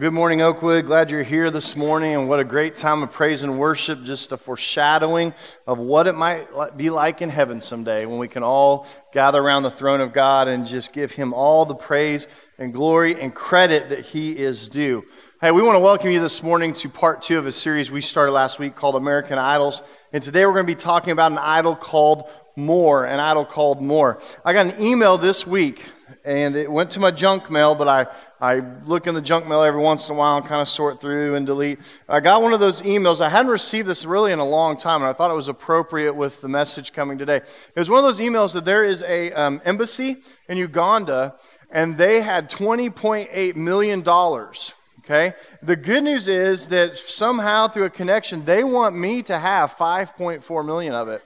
Well, good morning, Oakwood. Glad you're here this morning, and what a great time of praise and worship, just a foreshadowing of what it might be like in heaven someday when we can all gather around the throne of God and just give Him all the praise and glory and credit that He is due. Hey, we want to welcome you this morning to part two of a series we started last week called American Idols. And today we're going to be talking about an idol called more, an idol called more. I got an email this week and it went to my junk mail, but I, I look in the junk mail every once in a while and kind of sort through and delete. I got one of those emails. I hadn't received this really in a long time, and I thought it was appropriate with the message coming today. It was one of those emails that there is a um, embassy in Uganda, and they had $20.8 million. Okay? The good news is that somehow through a connection, they want me to have 5.4 million of it.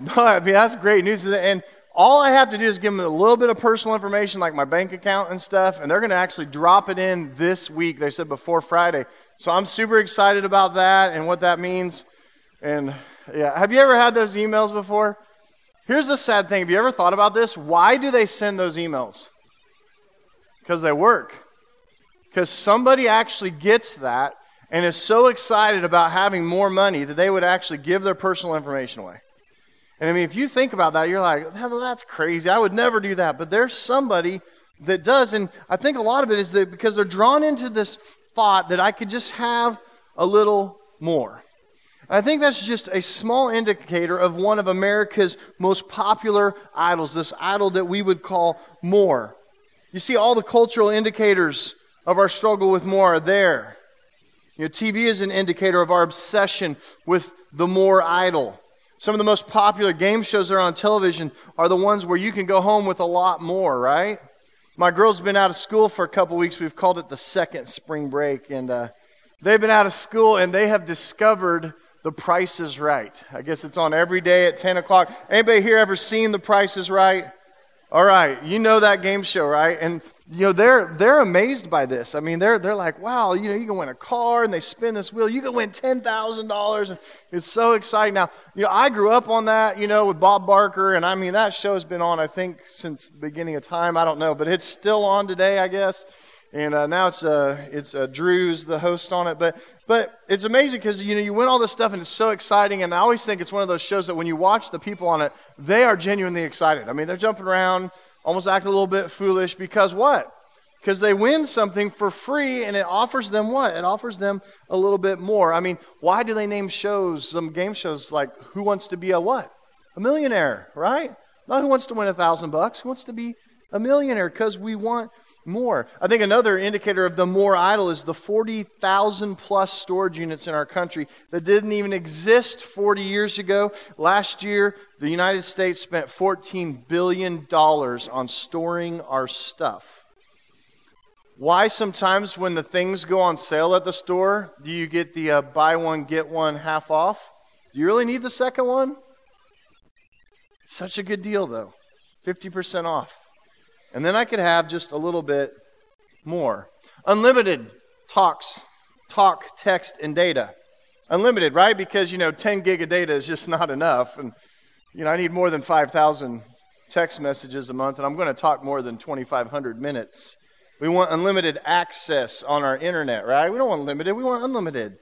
I mean, that's great news. And all I have to do is give them a little bit of personal information, like my bank account and stuff, and they're going to actually drop it in this week. They said before Friday. So I'm super excited about that and what that means. And yeah, have you ever had those emails before? Here's the sad thing. Have you ever thought about this? Why do they send those emails? Because they work. Because somebody actually gets that and is so excited about having more money that they would actually give their personal information away. And I mean, if you think about that, you're like, that's crazy. I would never do that. But there's somebody that does. And I think a lot of it is that because they're drawn into this thought that I could just have a little more. I think that's just a small indicator of one of America's most popular idols, this idol that we would call more. You see, all the cultural indicators of our struggle with more are there. You know, TV is an indicator of our obsession with the more idol. Some of the most popular game shows that are on television are the ones where you can go home with a lot more, right? My girl's been out of school for a couple weeks. We've called it the second spring break. And uh, they've been out of school and they have discovered The Price is Right. I guess it's on every day at 10 o'clock. Anybody here ever seen The Price is Right? All right, you know that game show, right? And you know they're they're amazed by this. I mean, they're they're like, wow, you know, you can win a car and they spin this wheel. You can win ten thousand dollars, and it's so exciting. Now, you know, I grew up on that, you know, with Bob Barker, and I mean that show has been on, I think, since the beginning of time. I don't know, but it's still on today, I guess. And uh, now it's uh, it's uh, Drew's the host on it, but but it's amazing because you know you win all this stuff and it's so exciting. And I always think it's one of those shows that when you watch the people on it, they are genuinely excited. I mean, they're jumping around, almost act a little bit foolish because what? Because they win something for free and it offers them what? It offers them a little bit more. I mean, why do they name shows, some game shows like Who Wants to Be a What? A millionaire, right? Not who wants to win a thousand bucks, who wants to be a millionaire because we want more. I think another indicator of the more idol is the 40,000 plus storage units in our country that didn't even exist 40 years ago. Last year, the United States spent $14 billion on storing our stuff. Why sometimes when the things go on sale at the store, do you get the uh, buy one, get one half off? Do you really need the second one? Such a good deal, though. 50% off. And then I could have just a little bit more. Unlimited talks, talk, text, and data. Unlimited, right? Because, you know, 10 gig of data is just not enough. And, you know, I need more than 5,000 text messages a month, and I'm going to talk more than 2,500 minutes. We want unlimited access on our internet, right? We don't want limited, we want unlimited.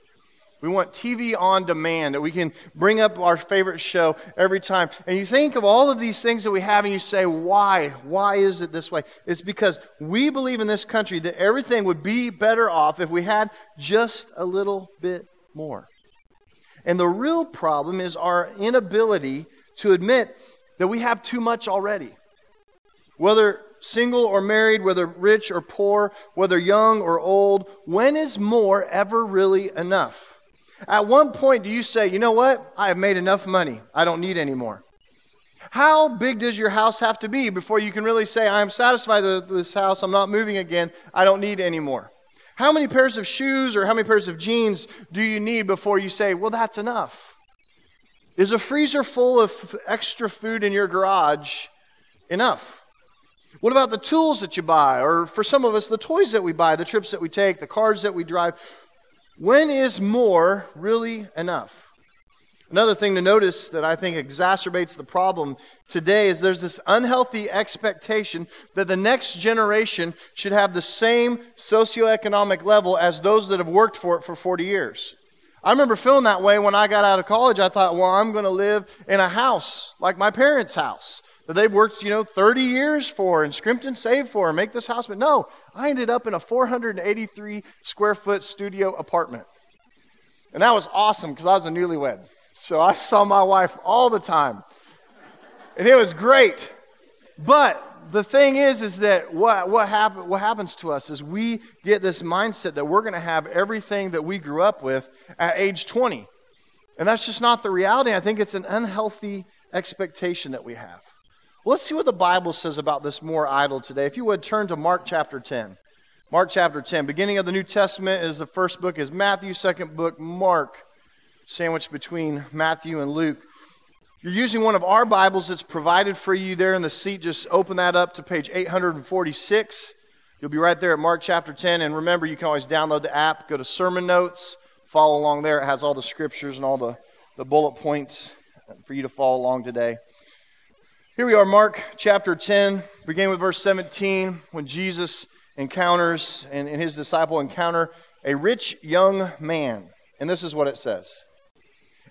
We want TV on demand that we can bring up our favorite show every time. And you think of all of these things that we have and you say, why? Why is it this way? It's because we believe in this country that everything would be better off if we had just a little bit more. And the real problem is our inability to admit that we have too much already. Whether single or married, whether rich or poor, whether young or old, when is more ever really enough? At one point, do you say, you know what? I have made enough money. I don't need any more. How big does your house have to be before you can really say, I am satisfied with this house. I'm not moving again. I don't need any more? How many pairs of shoes or how many pairs of jeans do you need before you say, well, that's enough? Is a freezer full of extra food in your garage enough? What about the tools that you buy? Or for some of us, the toys that we buy, the trips that we take, the cars that we drive? When is more really enough? Another thing to notice that I think exacerbates the problem today is there's this unhealthy expectation that the next generation should have the same socioeconomic level as those that have worked for it for 40 years. I remember feeling that way when I got out of college. I thought, well, I'm going to live in a house like my parents' house that they've worked, you know, 30 years for and scrimped and saved for and make this house. But no, I ended up in a 483 square foot studio apartment. And that was awesome because I was a newlywed. So I saw my wife all the time. And it was great. But the thing is, is that what, what, happen, what happens to us is we get this mindset that we're going to have everything that we grew up with at age 20. And that's just not the reality. I think it's an unhealthy expectation that we have. Well, let's see what the Bible says about this more idol today. If you would turn to Mark chapter 10. Mark chapter 10. Beginning of the New Testament is the first book is Matthew, second book, Mark sandwiched between Matthew and Luke. You're using one of our Bibles that's provided for you there in the seat. Just open that up to page 846. You'll be right there at Mark chapter 10. And remember, you can always download the app, go to sermon notes, follow along there. It has all the scriptures and all the, the bullet points for you to follow along today. Here we are, Mark chapter 10, beginning with verse 17, when Jesus encounters and, and his disciple encounter a rich young man. And this is what it says.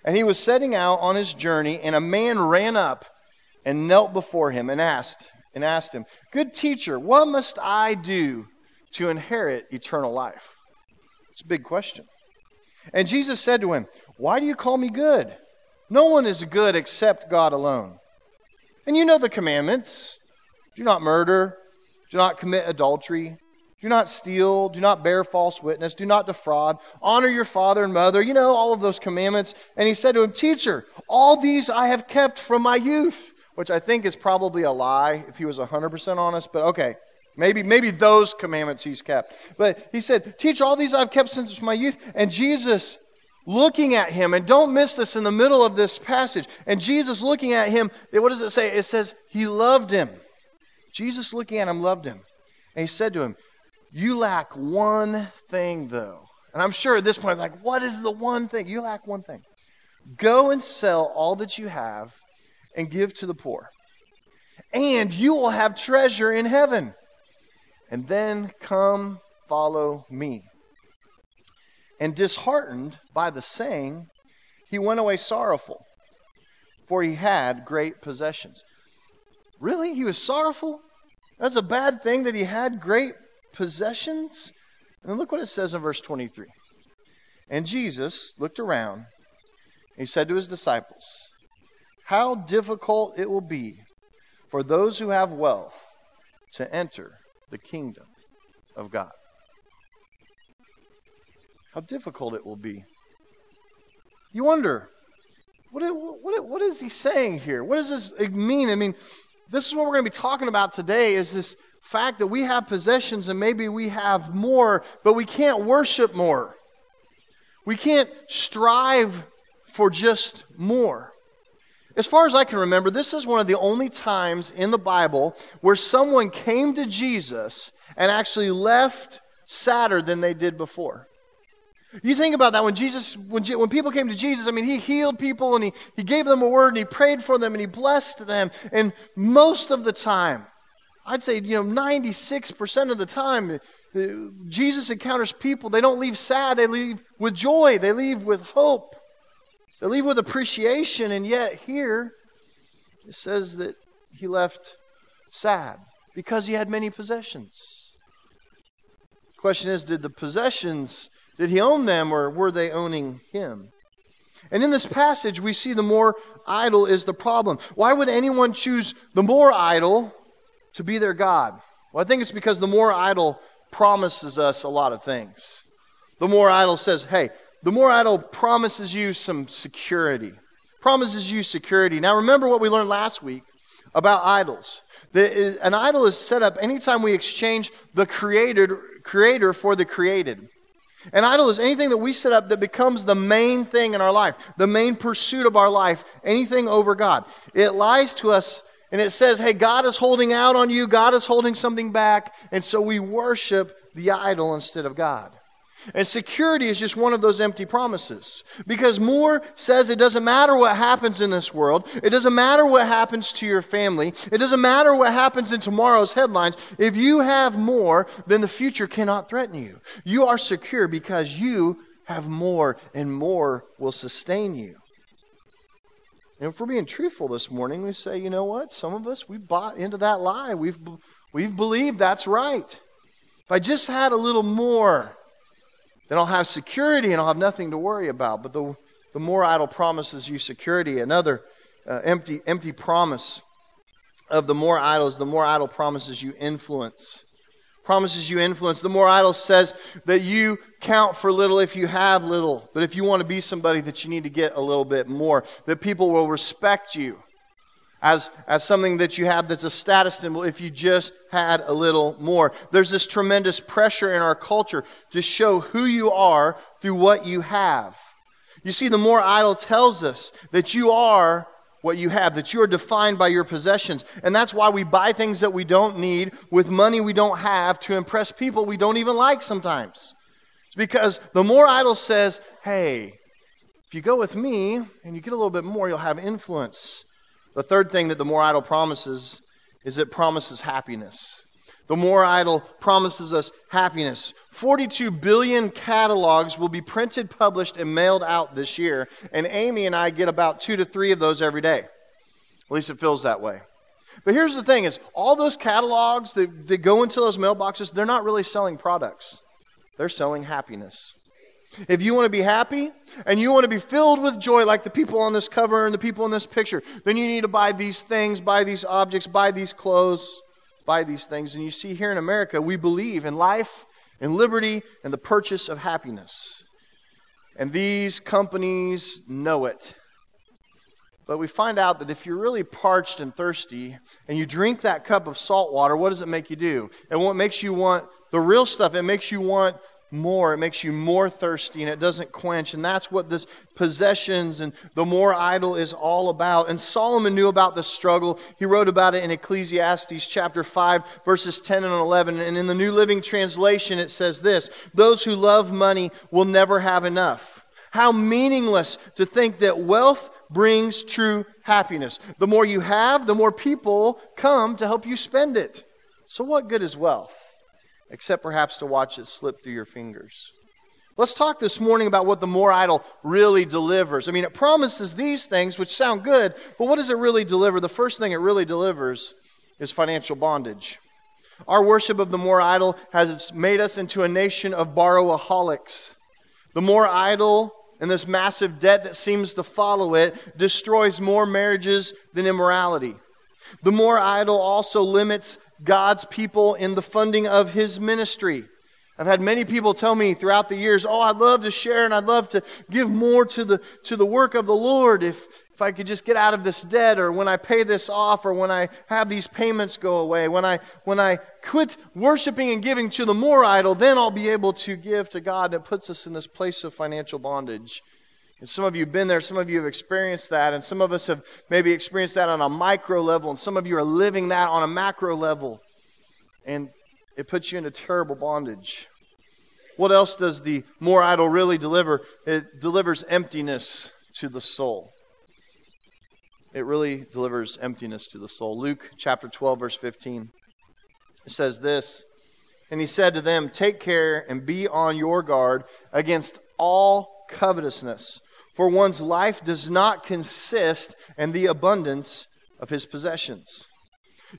And he was setting out on his journey, and a man ran up and knelt before him and asked, and asked him, Good teacher, what must I do to inherit eternal life? It's a big question. And Jesus said to him, Why do you call me good? No one is good except God alone. And you know the commandments do not murder, do not commit adultery, do not steal. Do not bear false witness. Do not defraud. Honor your father and mother. You know, all of those commandments. And he said to him, Teacher, all these I have kept from my youth, which I think is probably a lie if he was 100% honest, but okay. Maybe, maybe those commandments he's kept. But he said, Teach all these I've kept since my youth. And Jesus looking at him, and don't miss this in the middle of this passage. And Jesus looking at him, what does it say? It says he loved him. Jesus looking at him loved him. And he said to him, you lack one thing, though. And I'm sure at this point, like, what is the one thing? You lack one thing. Go and sell all that you have and give to the poor, and you will have treasure in heaven. And then come follow me. And disheartened by the saying, he went away sorrowful, for he had great possessions. Really? He was sorrowful? That's a bad thing that he had great possessions? And look what it says in verse 23. And Jesus looked around. And he said to his disciples, How difficult it will be for those who have wealth to enter the kingdom of God. How difficult it will be. You wonder, what, what, what is he saying here? What does this mean? I mean, this is what we're going to be talking about today is this fact that we have possessions and maybe we have more, but we can't worship more. We can't strive for just more. As far as I can remember, this is one of the only times in the Bible where someone came to Jesus and actually left sadder than they did before. You think about that when Jesus, when, when people came to Jesus, I mean, he healed people and he, he gave them a word and he prayed for them and he blessed them. And most of the time, I'd say, you know, 96% of the time, uh, Jesus encounters people, they don't leave sad, they leave with joy, they leave with hope, they leave with appreciation. And yet, here, it says that he left sad because he had many possessions. The question is, did the possessions, did he own them or were they owning him? And in this passage, we see the more idol is the problem. Why would anyone choose the more idol to be their God? Well, I think it's because the more idol promises us a lot of things. The more idol says, hey, the more idol promises you some security, promises you security. Now, remember what we learned last week about idols. The, an idol is set up anytime we exchange the created, creator for the created. An idol is anything that we set up that becomes the main thing in our life, the main pursuit of our life, anything over God. It lies to us and it says, hey, God is holding out on you, God is holding something back, and so we worship the idol instead of God. And security is just one of those empty promises. Because more says it doesn't matter what happens in this world, it doesn't matter what happens to your family, it doesn't matter what happens in tomorrow's headlines. If you have more, then the future cannot threaten you. You are secure because you have more, and more will sustain you. And if we're being truthful this morning, we say, you know what? Some of us, we bought into that lie. We've, we've believed that's right. If I just had a little more, then I'll have security and I'll have nothing to worry about. But the, the more idol promises you security, another uh, empty, empty promise of the more idols, the more idol promises you influence. Promises you influence. The more idol says that you count for little if you have little. But if you want to be somebody that you need to get a little bit more, that people will respect you as, as something that you have that's a status symbol if you just had a little more. There's this tremendous pressure in our culture to show who you are through what you have. You see, the more idol tells us that you are what you have, that you are defined by your possessions. And that's why we buy things that we don't need with money we don't have to impress people we don't even like sometimes. It's because the more idol says, hey, if you go with me and you get a little bit more, you'll have influence. The third thing that the more idol promises is it promises happiness. The more idol promises us happiness. 42 billion catalogs will be printed, published, and mailed out this year. And Amy and I get about two to three of those every day. At least it feels that way. But here's the thing is all those catalogs that, that go into those mailboxes, they're not really selling products. They're selling happiness. If you want to be happy and you want to be filled with joy, like the people on this cover and the people in this picture, then you need to buy these things, buy these objects, buy these clothes, buy these things. And you see, here in America, we believe in life, in liberty, and the purchase of happiness. And these companies know it. But we find out that if you're really parched and thirsty and you drink that cup of salt water, what does it make you do? And what makes you want the real stuff? It makes you want more. It makes you more thirsty and it doesn't quench. And that's what this possessions and the more idol is all about. And Solomon knew about this struggle. He wrote about it in Ecclesiastes chapter 5, verses 10 and 11. And in the New Living Translation, it says this Those who love money will never have enough. How meaningless to think that wealth brings true happiness. The more you have, the more people come to help you spend it. So, what good is wealth? Except perhaps to watch it slip through your fingers. Let's talk this morning about what the more idol really delivers. I mean, it promises these things, which sound good, but what does it really deliver? The first thing it really delivers is financial bondage. Our worship of the more idol has made us into a nation of borrowaholics. The more idol and this massive debt that seems to follow it destroys more marriages than immorality. The more idol also limits God's people in the funding of his ministry. I've had many people tell me throughout the years, "Oh, I'd love to share and I'd love to give more to the to the work of the Lord if if I could just get out of this debt or when I pay this off or when I have these payments go away, when I when I quit worshiping and giving to the more idol, then I'll be able to give to God." And it puts us in this place of financial bondage. And some of you have been there, some of you have experienced that, and some of us have maybe experienced that on a micro level, and some of you are living that on a macro level. And it puts you into terrible bondage. What else does the more idol really deliver? It delivers emptiness to the soul. It really delivers emptiness to the soul. Luke chapter 12, verse 15. It says this And he said to them, Take care and be on your guard against all covetousness for one's life does not consist in the abundance of his possessions.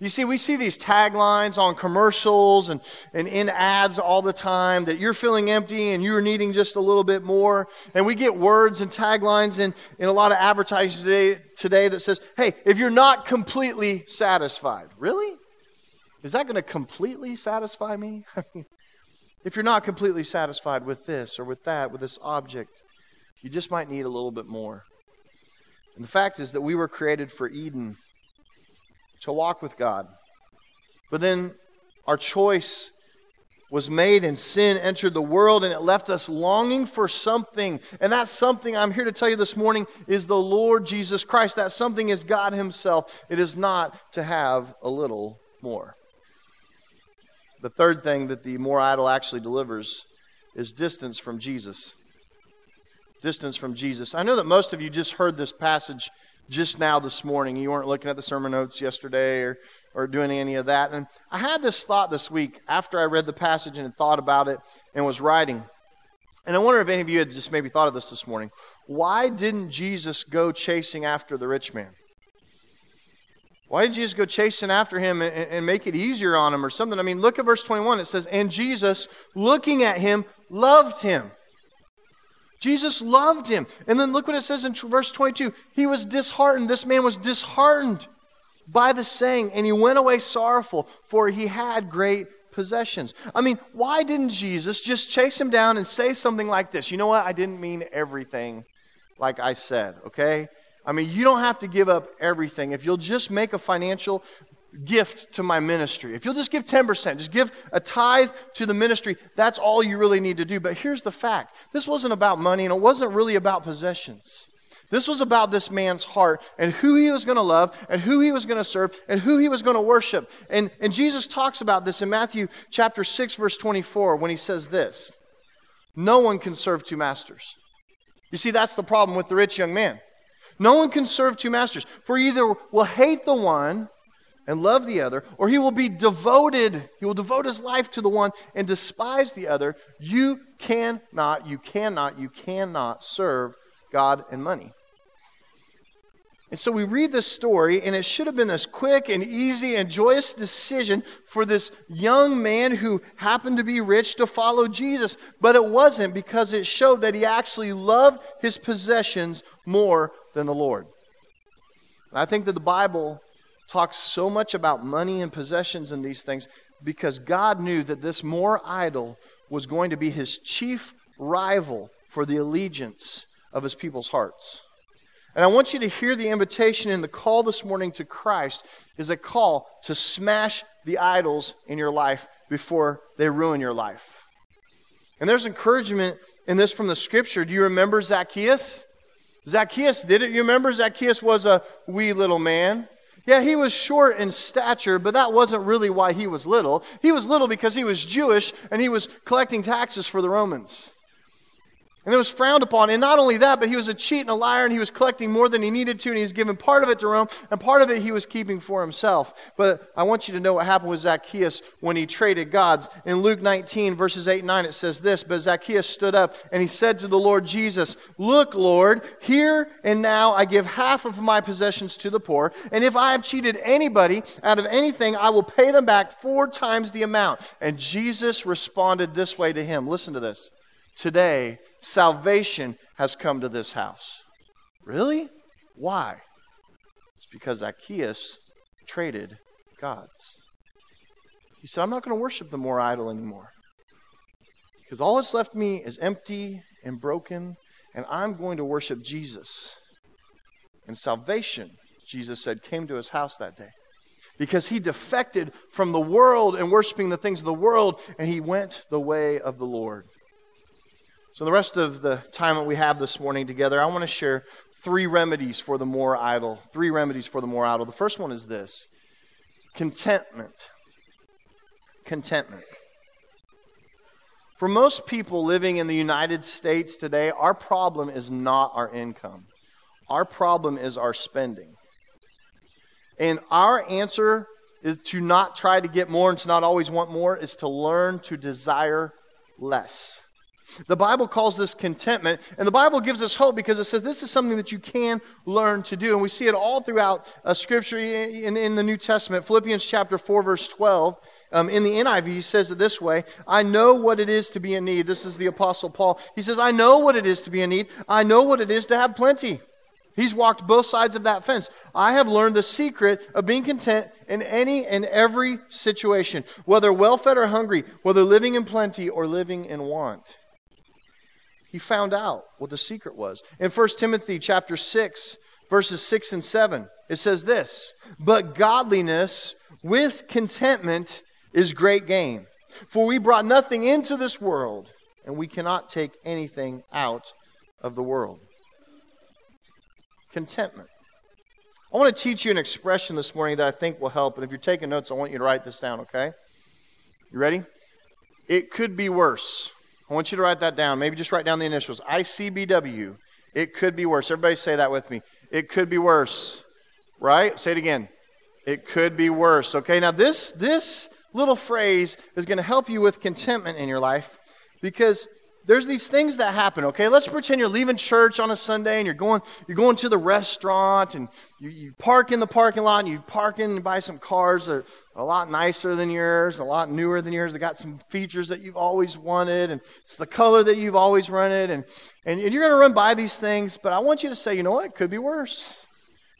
You see, we see these taglines on commercials and, and in ads all the time that you're feeling empty and you're needing just a little bit more. And we get words and taglines in, in a lot of advertising today, today that says, hey, if you're not completely satisfied, really? Is that going to completely satisfy me? if you're not completely satisfied with this or with that, with this object, you just might need a little bit more. And the fact is that we were created for Eden, to walk with God. But then our choice was made and sin entered the world and it left us longing for something. And that something I'm here to tell you this morning is the Lord Jesus Christ. That something is God Himself. It is not to have a little more. The third thing that the more idol actually delivers is distance from Jesus. Distance from Jesus. I know that most of you just heard this passage just now this morning. You weren't looking at the sermon notes yesterday or, or doing any of that. And I had this thought this week after I read the passage and thought about it and was writing. And I wonder if any of you had just maybe thought of this this morning. Why didn't Jesus go chasing after the rich man? Why did Jesus go chasing after him and, and, make it easier on him or something? I mean, look at verse 21. It says, And Jesus, looking at him, loved him. Jesus loved him. And then look what it says in verse 22. He was disheartened. This man was disheartened by the saying, and he went away sorrowful, for he had great possessions. I mean, why didn't Jesus just chase him down and say something like this? You know what? I didn't mean everything like I said, okay? I mean, you don't have to give up everything. If you'll just make a financial gift to my ministry, if you'll just give 10%, just give a tithe to the ministry, that's all you really need to do. But here's the fact this wasn't about money and it wasn't really about possessions. This was about this man's heart and who he was going to love and who he was going to serve and who he was going to worship. And, and Jesus talks about this in Matthew chapter 6, verse 24, when he says this No one can serve two masters. You see, that's the problem with the rich young man. No one can serve two masters, for either will hate the one and love the other, or he will be devoted, he will devote his life to the one and despise the other. You cannot, you cannot, you cannot serve God and money. And so we read this story, and it should have been this quick and easy and joyous decision for this young man who happened to be rich to follow Jesus. But it wasn't because it showed that he actually loved his possessions more than the Lord. And I think that the Bible talks so much about money and possessions and these things because God knew that this more idol was going to be his chief rival for the allegiance of his people's hearts. And I want you to hear the invitation in the call this morning to Christ is a call to smash the idols in your life before they ruin your life. And there's encouragement in this from the scripture. Do you remember Zacchaeus? Zacchaeus did it. You remember Zacchaeus was a wee little man. Yeah, he was short in stature, but that wasn't really why he was little. He was little because he was Jewish and he was collecting taxes for the Romans. And it was frowned upon. And not only that, but he was a cheat and a liar, and he was collecting more than he needed to, and he was giving part of it to Rome, and part of it he was keeping for himself. But I want you to know what happened with Zacchaeus when he traded gods. In Luke 19, verses 8 and 9, it says this But Zacchaeus stood up, and he said to the Lord Jesus, Look, Lord, here and now I give half of my possessions to the poor, and if I have cheated anybody out of anything, I will pay them back four times the amount. And Jesus responded this way to him. Listen to this. Today, salvation has come to this house. Really? Why? It's because Zacchaeus traded gods. He said, I'm not going to worship the more idol anymore. Because all that's left me is empty and broken, and I'm going to worship Jesus. And salvation, Jesus said, came to his house that day. Because he defected from the world and worshiping the things of the world, and he went the way of the Lord. So, the rest of the time that we have this morning together, I want to share three remedies for the more idol. Three remedies for the more idol. The first one is this contentment. Contentment. For most people living in the United States today, our problem is not our income, our problem is our spending. And our answer is to not try to get more and to not always want more, is to learn to desire less. The Bible calls this contentment, and the Bible gives us hope because it says this is something that you can learn to do. And we see it all throughout uh, Scripture in, in, the New Testament. Philippians chapter 4, verse 12. Um, in the NIV, he says it this way I know what it is to be in need. This is the Apostle Paul. He says, I know what it is to be in need. I know what it is to have plenty. He's walked both sides of that fence. I have learned the secret of being content in any and every situation, whether well fed or hungry, whether living in plenty or living in want. He found out what the secret was. In 1 Timothy chapter 6, verses 6 and 7, it says this But godliness with contentment is great gain. For we brought nothing into this world, and we cannot take anything out of the world. Contentment. I want to teach you an expression this morning that I think will help. And if you're taking notes, I want you to write this down, okay? You ready? It could be worse. I want you to write that down. Maybe just write down the initials. ICBW. It could be worse. Everybody say that with me. It could be worse. Right? Say it again. It could be worse. Okay, now this this little phrase is going to help you with contentment in your life because there's these things that happen okay? Let's pretend you're leaving church on a sunday and you're going you're going to the restaurant and you, you park in the parking lot and you park in and buy some cars that are a lot nicer than yours a lot newer than yours. They got some features that you've always wanted and it's the color that you've always wanted and, and, and you're going to run by these things but i want you to say you know what? Could be worse.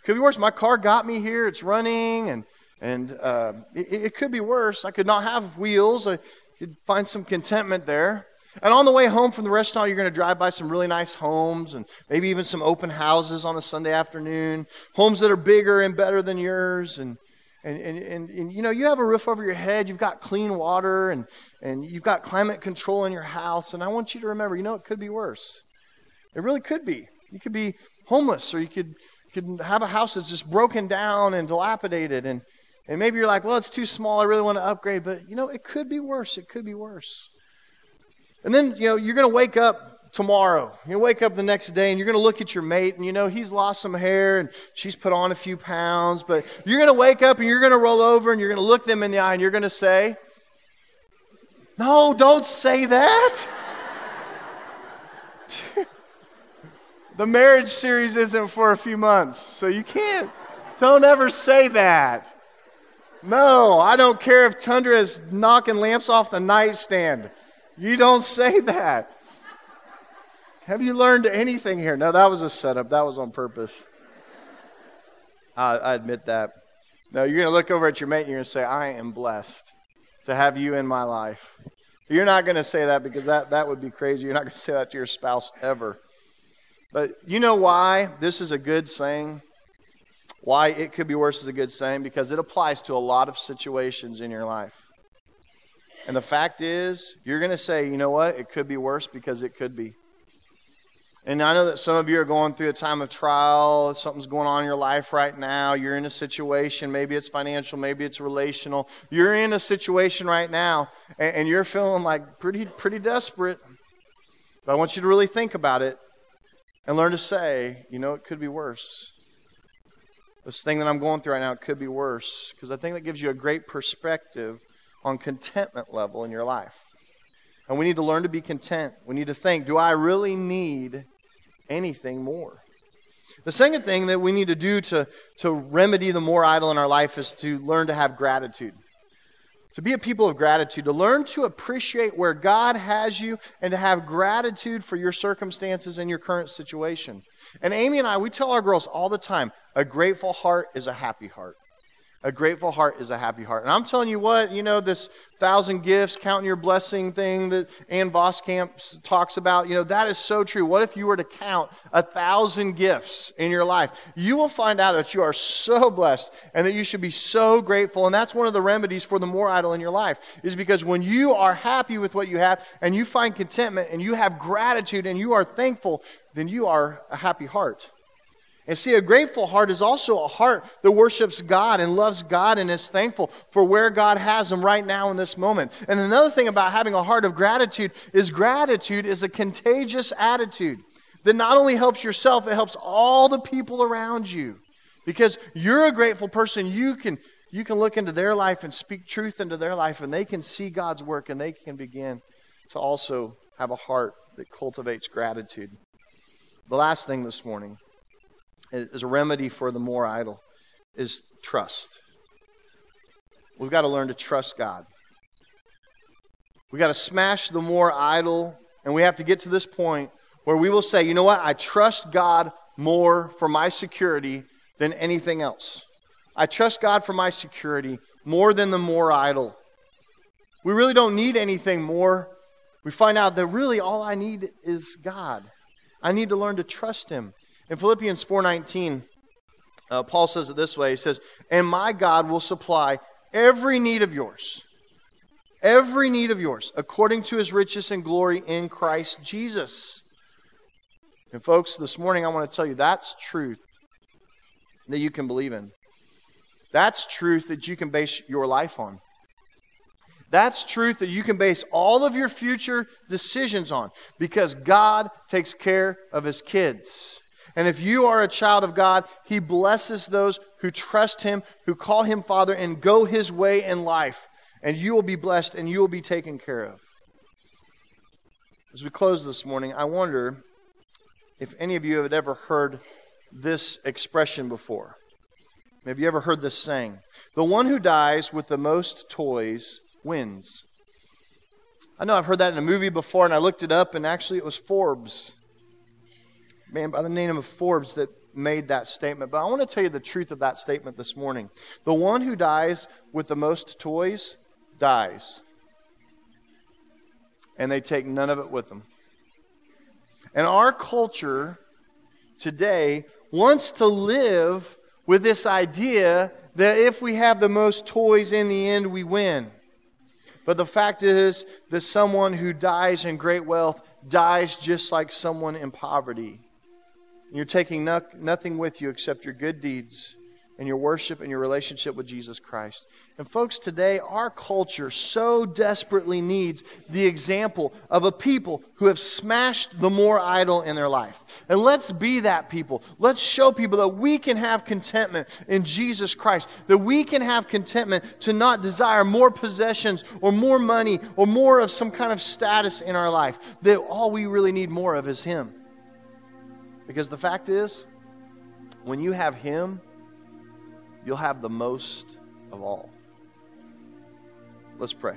Could be worse. My car got me here. It's running and and uh, it, it could be worse. I could not have wheels. I could find some contentment there and on the way home from the restaurant, you're going to drive by some really nice homes and maybe even some open houses on a Sunday afternoon, homes that are bigger and better than yours. And, and, and, and, and, you know, you have a roof over your head, you've got clean water, and, and you've got climate control in your house. And I want you to remember, you know, it could be worse. It really could be. You could be homeless, or you could, could have a house that's just broken down and dilapidated. And, and maybe you're like, well, it's too small, I really want to upgrade. But, you know, it could be worse. It could be worse. And then, you know, you're going to wake up tomorrow. You wake up the next day and you're going to look at your mate and you know he's lost some hair and she's put on a few pounds, but you're going to wake up and you're going to roll over and you're going to look them in the eye and you're going to say, "No, don't say that." the marriage series isn't for a few months, so you can't. Don't ever say that. No, I don't care if Tundra is knocking lamps off the nightstand. You don't say that. Have you learned anything here? No, that was a setup. That was on purpose. I, I admit that. No, you're going to look over at your mate and you're going to say, I am blessed to have you in my life. You're not going to say that because that, that would be crazy. You're not going to say that to your spouse ever. But you know why this is a good saying? Why it could be worse is a good saying? Because it applies to a lot of situations in your life. And the fact is, you're going to say, you know what? It could be worse because it could be. And I know that some of you are going through a time of trial. Something's going on in your life right now. You're in a situation. Maybe it's financial. Maybe it's relational. You're in a situation right now, and, and you're feeling like pretty, pretty desperate. But I want you to really think about it and learn to say, you know, it could be worse. This thing that I'm going through right now, it could be worse. Because I think that gives you a great perspective on contentment level in your life. And we need to learn to be content. We need to think, do I really need anything more? The second thing that we need to do to, to remedy the more idol in our life is to learn to have gratitude. To be a people of gratitude, to learn to appreciate where God has you and to have gratitude for your circumstances and your current situation. And Amy and I, we tell our girls all the time a grateful heart is a happy heart. A grateful heart is a happy heart. And I'm telling you what, you know, this thousand gifts, counting your blessing thing that Ann Voskamp talks about, you know, that is so true. What if you were to count a thousand gifts in your life? You will find out that you are so blessed and that you should be so grateful. And that's one of the remedies for the more idol in your life, is because when you are happy with what you have and you find contentment and you have gratitude and you are thankful, then you are a happy heart. And see, a grateful heart is also a heart that worships God and loves God and is thankful for where God has them right now in this moment. And another thing about having a heart of gratitude is gratitude is a contagious attitude that not only helps yourself, it helps all the people around you. Because you're a grateful person, you can, you can look into their life and speak truth into their life, and they can see God's work and they can begin to also have a heart that cultivates gratitude. The last thing this morning as a remedy for the more idol is trust. We've got to learn to trust God. We've got to smash the more idle, and we have to get to this point where we will say, you know what? I trust God more for my security than anything else. I trust God for my security more than the more idle. We really don't need anything more. We find out that really all I need is God. I need to learn to trust Him. In Philippians 4:19, uh, Paul says it this way. He says, "And my God will supply every need of yours, every need of yours, according to his riches and glory in Christ Jesus." And folks, this morning I want to tell you that's truth that you can believe in. That's truth that you can base your life on. That's truth that you can base all of your future decisions on because God takes care of his kids. And if you are a child of God, he blesses those who trust him, who call him Father, and go his way in life. And you will be blessed and you will be taken care of. As we close this morning, I wonder if any of you have ever heard this expression before. Have you ever heard this saying? The one who dies with the most toys wins. I know I've heard that in a movie before, and I looked it up, and actually it was Forbes, man by the name of Forbes, that made that statement. But I want to tell you the truth of that statement this morning. The one who dies with the most toys dies, and they take none of it with them. And our culture today wants to live with this idea that if we have the most toys in the end, we win. But the fact is that someone who dies in great wealth dies just like someone in poverty. You're taking no, nothing with you except your good deeds and your worship and your relationship with Jesus Christ. And, folks, today our culture so desperately needs the example of a people who have smashed the more idol in their life. And let's be that people. Let's show people that we can have contentment in Jesus Christ, that we can have contentment to not desire more possessions or more money or more of some kind of status in our life, that all we really need more of is Him. Because the fact is, when you have Him, you'll have the most of all. Let's pray.